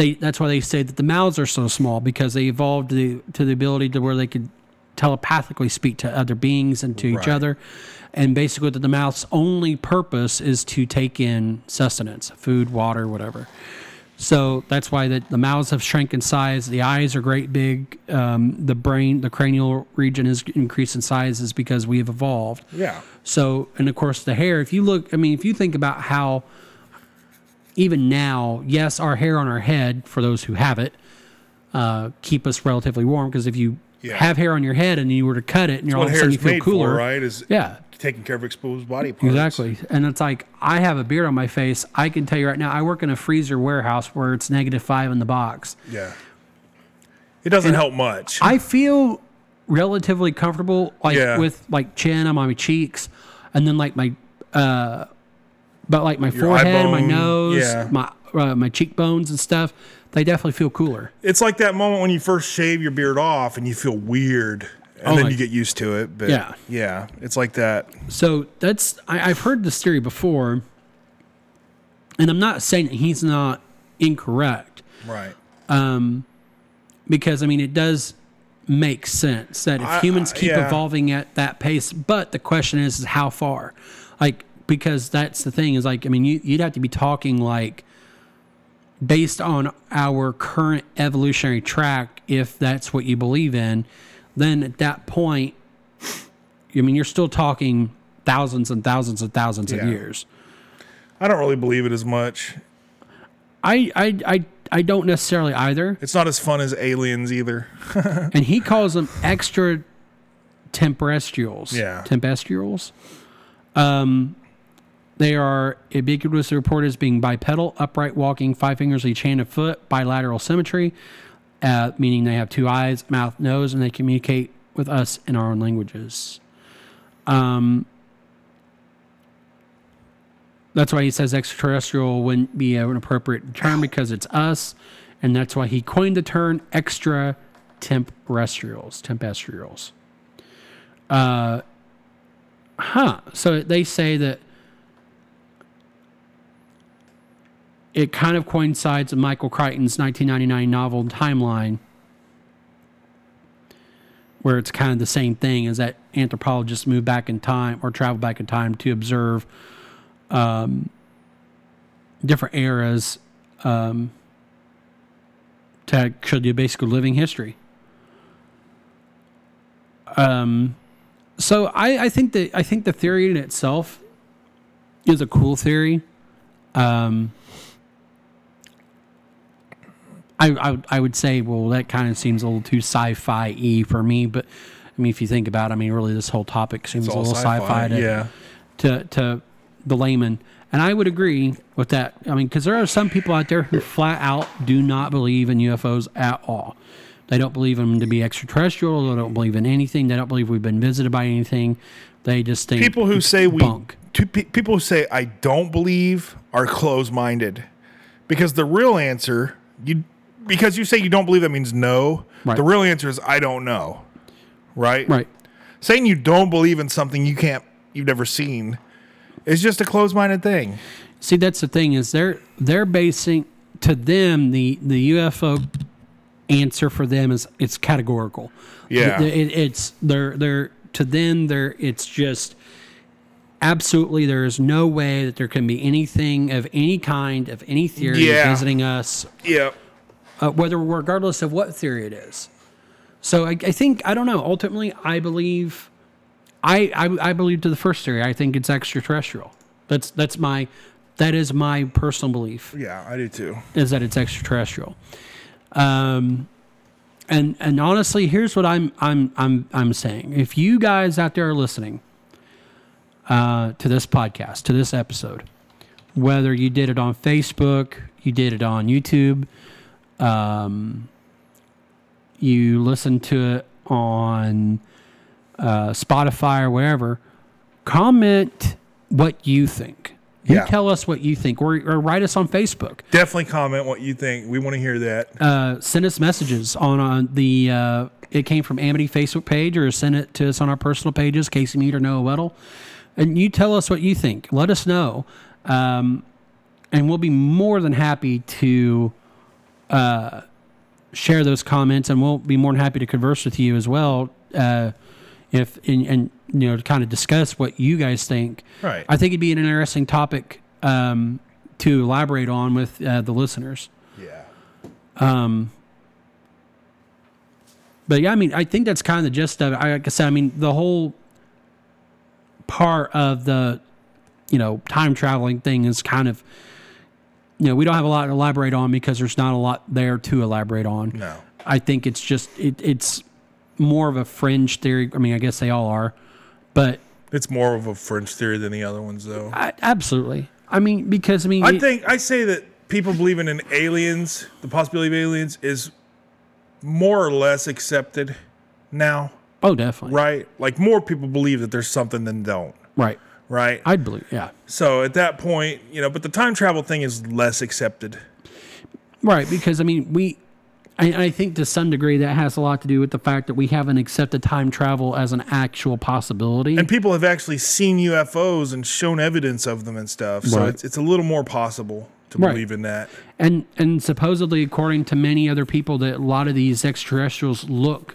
they that's why they say that the mouths are so small because they evolved the, to the ability to where they could telepathically speak to other beings and to each other. And basically that the mouth's only purpose is to take in sustenance, food, water, whatever. So that's why that the mouths have shrunk in size. The eyes are great big. Um, the brain, the cranial region is increased in size is because we have evolved. Yeah. So, and of course, the hair, if you look, I mean, if you think about how even now, yes, our hair on our head, for those who have it, uh, keep us relatively warm because if you Yeah. have hair on your head and you were to cut it and you're all of a sudden you feel cooler. for, right? Is Yeah, taking care of exposed body parts. exactly. And it's like, I have a beard on my face. I can tell you right now, I work in a freezer warehouse where it's negative five in the box. Yeah. It doesn't help much. I feel relatively comfortable, like Yeah. with like chin on my cheeks, and then like my, uh, but like my Your forehead, my nose, yeah. my uh, my cheekbones and stuff, they definitely feel cooler. It's like that moment when you first shave your beard off and you feel weird, and Oh, then like- you get used to it. But Yeah. yeah, it's like that. So that's I, I've heard this theory before, and I'm not saying that he's not incorrect. Right. because I mean it does make sense that if I- humans I- keep yeah. evolving at that pace, but the question is, is how far? Like because that's the thing is like I mean you, you'd have to be talking like based on our current evolutionary track, if that's what you believe in, then at that point, I mean you're still talking thousands and thousands and thousands Yeah. of years. I don't really believe it as much. I I I I don't necessarily either. It's not as fun as aliens either. and he calls them extra tempestuals. Yeah. Tempestuals. Um, they are ubiquitously reported as being bipedal, upright walking, five fingers each hand and foot, bilateral symmetry, uh, meaning they have two eyes, mouth, nose, and they communicate with us in our own languages. Um, that's why he says extraterrestrial wouldn't be an appropriate term because it's us, and that's why he coined the term extra tempestuals. Tempestuals. Uh, huh. So they say that it kind of coincides with Michael Crichton's 1999 novel Timeline, where it's kind of the same thing as that anthropologists move back in time or travel back in time to observe um, different eras um, to show you basically living history. Um, so I, I think that I think the theory in itself is a cool theory. Um, I, I would- I would say, well, that kind of seems a little too sci-fi y for me. But I mean, if you think about, it, I mean, really, this whole topic seems a little sci-fi, sci-fi, to, yeah. to to the layman. And I would agree with that. I mean, because there are some people out there who flat out do not believe in UFOs at all. They don't believe them to be extraterrestrial. They don't believe in anything. They don't believe we've been visited by anything. They just think People who say we bunk. to pe- people who say I don't believe are closed-minded. Because the real answer, you because you say you don't believe that means no. Right. The real answer is I don't know. Right? right. Saying you don't believe in something you can't you've never seen is just a closed-minded thing. See, that's the thing is they're they're basing to them the the UFO answer for them is it's categorical. Yeah. Th- it- it's they're they're to them they're it's just absolutely there is no way that there can be anything of any kind of any theory Yeah. visiting us Yeah. Uh, whether regardless of what theory it is. So I, I think I don't know. Ultimately, I believe, I, I I believe to the first theory. I think it's extraterrestrial. That's that's my that is my personal belief Yeah, I do too. is that it's extraterrestrial. Um, and and honestly, here's what I'm I'm I'm I'm saying. If you guys out there are listening uh, to this podcast, to this episode, whether you did it on Facebook, you did it on YouTube, um, you listen to it on uh, Spotify or wherever, comment what you think. You Yeah. tell us what you think, or, or write us on Facebook Definitely comment what you think. We want to hear that. uh, send us messages on, on the uh, it came from Amity Facebook page or send it to us on our personal pages, Casey Mead or Noah Weddle, and you tell us what you think. Let us know, um, and we'll be more than happy to uh, share those comments, and we'll be more than happy to converse with you as well. Uh, if and, and you know to kind of discuss what you guys think. Right. I think it'd be an interesting topic um, to elaborate on with uh, the listeners. Yeah. Um. But yeah, I mean, I think that's kind of the gist of it. I, like I said, I mean, the whole part of the, you know, time traveling thing is kind of, you know, we don't have a lot to elaborate on because there's not a lot there to elaborate on. No. I think it's just it, it's more of a fringe theory. I mean, I guess they all are, but It's more of a fringe theory than the other ones, though. I, absolutely. I mean, because I mean, I it- think I say that people believing in aliens, the possibility of aliens, is more or less accepted now. Oh, definitely. right? Like more people believe that there's something than don't, Right. Right? I'd believe. Yeah. so at that point, you know, but the time travel thing is less accepted. Right. Because I mean, we. I, I think to some degree that has a lot to do with the fact that we haven't accepted time travel as an actual possibility. And people have actually seen UFOs and shown evidence of them and stuff. So Right. it's, it's a little more possible to Right. believe in that. And and supposedly, according to many other people, that a lot of these extraterrestrials look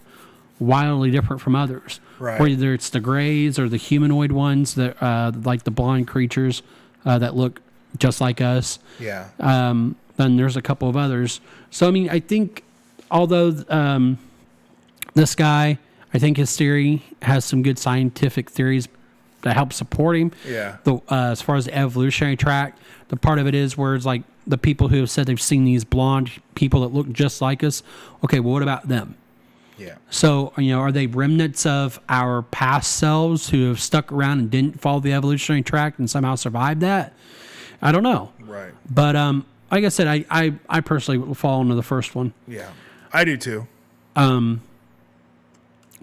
wildly different from others. Right. Whether it's the grays or the humanoid ones that, uh, like the blonde creatures uh, that look just like us. Yeah. Um, then there's a couple of others. So I mean, I think although um, this guy, I think his theory has some good scientific theories that help support him Yeah. the uh, as far as the evolutionary track, the part of it is where it's like the people who have said they've seen these blonde people that look just like us. Okay, well, what about them? Yeah. So you know, are they remnants of our past selves who have stuck around and didn't follow the evolutionary track and somehow survived that? I don't know, Right. but um, like I said, I I, I personally will fall into the first one. Yeah. I do too. Um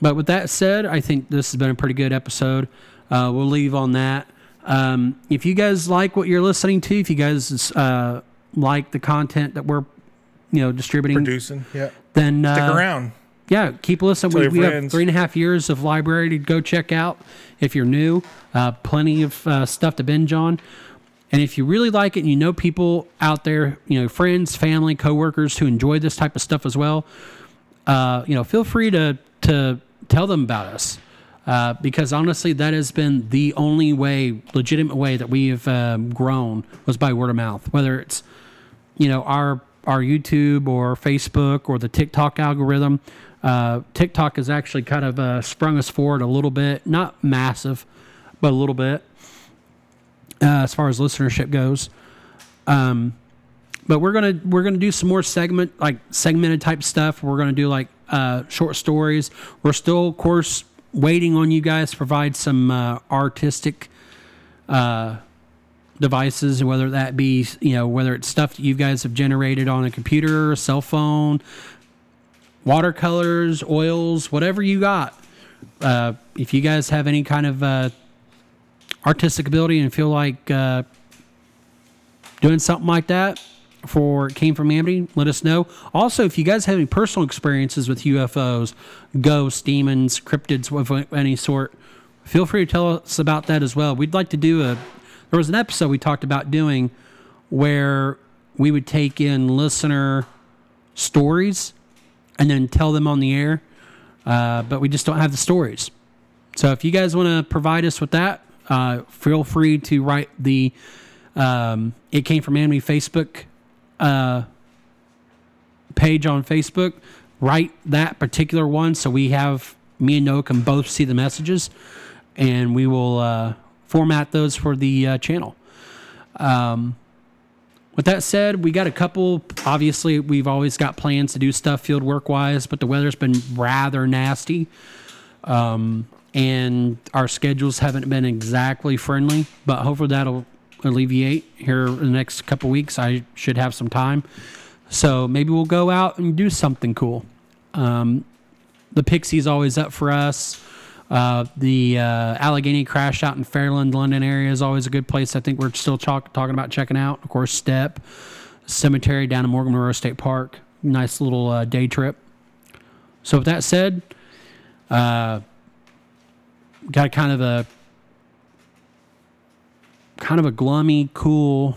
But with that said, I think this has been a pretty good episode. Uh, we'll leave on that. Um, if you guys like what you're listening to, if you guys uh, like the content that we're, you know, distributing, Producing. Yeah. then uh, Stick around. Yeah, keep listening. Tell We, we have three and a half years of library to go check out. If you're new, uh, plenty of uh, stuff to binge on. And if you really like it and you know people out there, you know, friends, family, coworkers who enjoy this type of stuff as well, uh, you know, feel free to to tell them about us. Uh, because honestly, that has been the only way, legitimate way that we have um, grown was by word of mouth. Whether it's you know our our YouTube or Facebook or the TikTok algorithm. Uh, TikTok has actually kind of uh, sprung us forward a little bit, not massive, but a little bit uh, as far as listenership goes. Um, but we're gonna we're gonna do some more segment like segmented type stuff. We're gonna do like uh, short stories. We're still, of course, waiting on you guys to provide some uh, artistic uh, devices, whether that be you know whether it's stuff that you guys have generated on a computer, a cell phone, watercolors, oils, whatever you got. Uh, if you guys have any kind of uh, artistic ability and feel like uh, doing something like that for Came From Amity, let us know. Also, if you guys have any personal experiences with UFOs, ghosts, demons, cryptids of any sort, feel free to tell us about that as well. We'd like to do a. There was an episode we talked about doing where we would take in listener stories and then tell them on the air, uh, but we just don't have the stories. So if you guys want to provide us with that, uh, feel free to write the um, It Came From Amity Facebook uh, page on Facebook. Write that particular one so we have, me and Noah can both see the messages and we will uh, format those for the uh, channel. Um, with that said, we got a couple. Obviously, we've always got plans to do stuff field work wise, but the weather's been rather nasty. Um, and our schedules haven't been exactly friendly, but hopefully that'll alleviate here in the next couple weeks. I should have some time. So maybe we'll go out and do something cool. Um, the Pixie's always up for us. Uh, the uh, Allegheny Crash out in Fairland, London area is always a good place. I think we're still talk- talking about checking out. Of course, Stepp Cemetery down in Morgan Monroe State Park. Nice little uh, day trip. So with that said, uh, got kind of a kind of a gloomy, cool,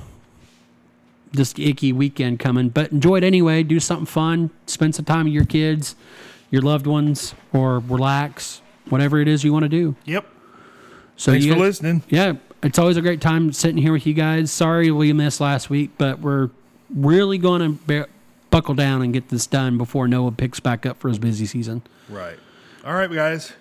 just icky weekend coming. But enjoy it anyway. Do something fun. Spend some time with your kids, your loved ones, or relax. Whatever it is you want to do. Yep. So Thanks for listening. yeah, it's always a great time sitting here with you guys. Sorry we missed last week, but we're really going to bear, buckle down and get this done before Noah picks back up for his busy season. Right. All right, guys.